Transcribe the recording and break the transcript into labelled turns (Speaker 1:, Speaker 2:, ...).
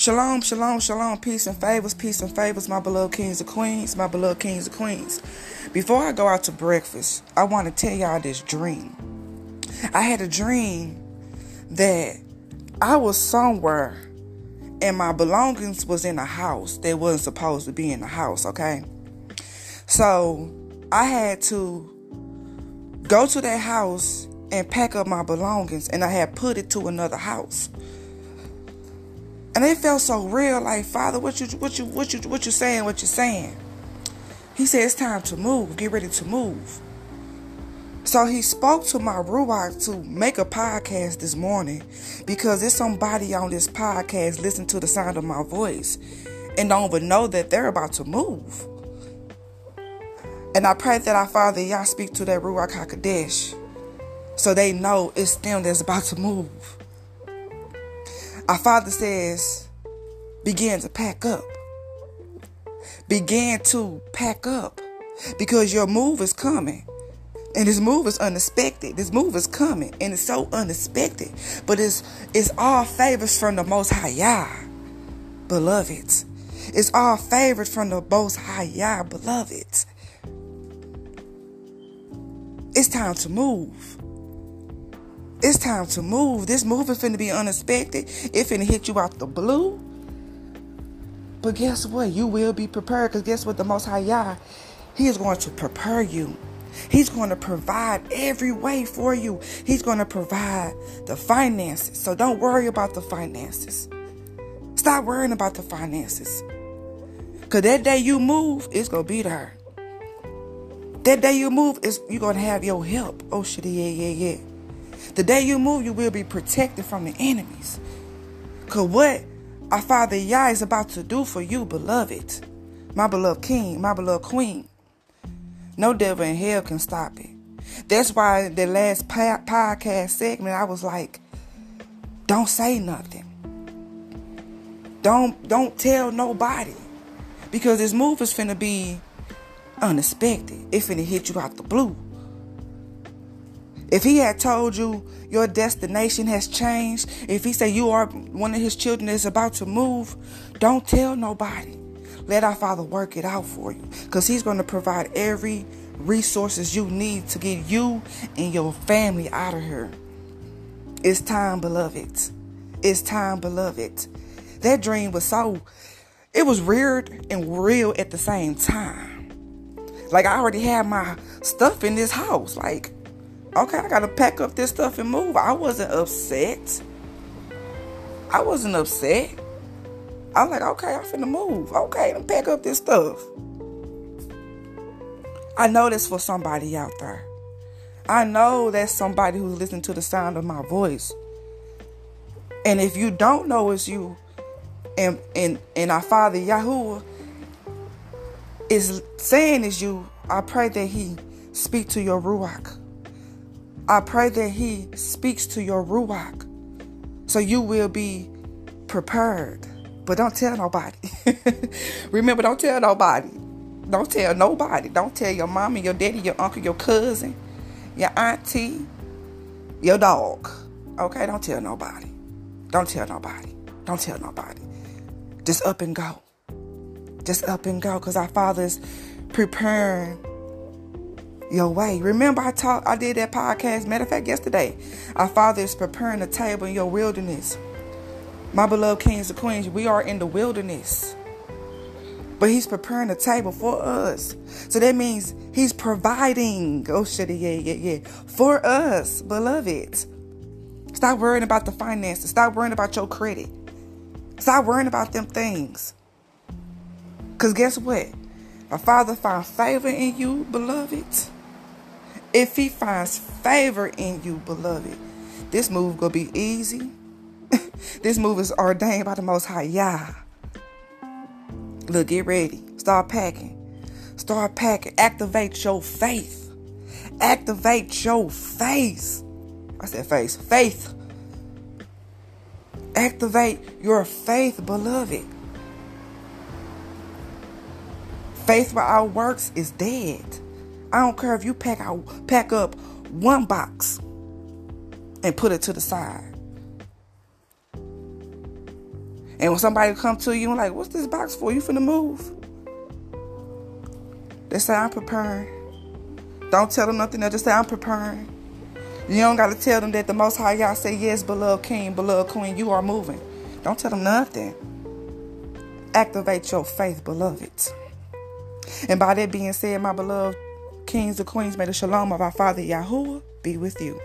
Speaker 1: Shalom, shalom, shalom, peace and favors, peace and favors, my beloved kings and queens, my beloved kings and queens. Before I go out to breakfast, I want to tell y'all this dream. I had a dream that I was somewhere and my belongings was in a house that wasn't supposed to be in the house, okay? So I had to go to that house and pack up my belongings and I had put it to another house. And it felt so real, like Father, what you what you what you what you saying, what you saying. He said it's time to move, get ready to move. So he spoke to my Ruach to make a podcast this morning because there's somebody on this podcast listen to the sound of my voice and don't even know that they're about to move. And I pray that our Father Yah speak to that Ruach HaKodesh so they know it's them that's about to move. Our Father says, begin to pack up. Begin to pack up because your move is coming. And this move is unexpected. This move is coming, and it's so unexpected. But it's it's all favors from the Most High Yah, beloved. It's all favors from the Most High Yah, beloved. It's time to move. It's time to move. This move is finna be unexpected. It finna hit you out the blue. But guess what? You will be prepared. Because guess what? The Most High Yah, He is going to prepare you. He's going to provide every way for you. He's going to provide the finances. So don't worry about the finances. Stop worrying about the finances. Because that day you move, it's going to be there. That day you move, is you're going to have your help. Oh, shit, yeah, yeah, yeah. The day you move, you will be protected from the enemies. Because what our Father Yah is about to do for you, beloved, my beloved king, my beloved queen, no devil in hell can stop it. That's why the last podcast segment, I was like, don't say nothing. Don't don't tell nobody. Because this move is finna be unexpected. It's finna hit you out the blue. If he had told you your destination has changed, if he said you are one of his children that's about to move, don't tell nobody. Let our Father work it out for you because He's going to provide every resources you need to get you and your family out of here. It's time, beloved. It's time, beloved. That dream was so, it was weird and real at the same time. Like I already had my stuff in this house. Like, okay, I gotta pack up this stuff and move. I wasn't upset. I wasn't upset. I'm like, okay, I'm finna move. Okay, I'm pack up this stuff. I know this for somebody out there. I know that's somebody who's listening to the sound of my voice. And if you don't know it's you, and and and our Father Yahuwah is saying is you, I pray that He speak to your ruach. I pray that He speaks to your ruach, so you will be prepared. But don't tell nobody. Remember, don't tell nobody. Don't tell nobody. Don't tell your mama, your daddy, your uncle, your cousin, your auntie, your dog. Okay? Don't tell nobody. Don't tell nobody. Don't tell nobody. Just up and go. Just up and go because our Father's preparing your way. Remember, I talked, I did that podcast, matter of fact, yesterday. Our Father is preparing a table in your wilderness. My beloved kings and queens, we are in the wilderness. But he's preparing a table for us. So that means he's providing. Oh shit, yeah, yeah, yeah. For us, beloved. Stop worrying about the finances. Stop worrying about your credit. Stop worrying about them things. Because guess what? A father found favor in you, beloved. If he finds favor in you, beloved, this move gonna be easy this move is ordained by the Most High Yah. Look, get ready. Start packing. Start packing. Activate your faith. Activate your faith. I said face. Faith. Activate your faith, beloved. Faith without works is dead. I don't care if you pack out, pack up one box and put it to the side. And when somebody come to you and like, what's this box for? You finna move. They say, I'm preparing. Don't tell them nothing else. Just say, I'm preparing. You don't got to tell them that the Most High Yah say, yes, beloved King, beloved Queen, you are moving. Don't tell them nothing. Activate your faith, beloved. And by that being said, my beloved kings and queens, may the shalom of our Father Yahuwah be with you.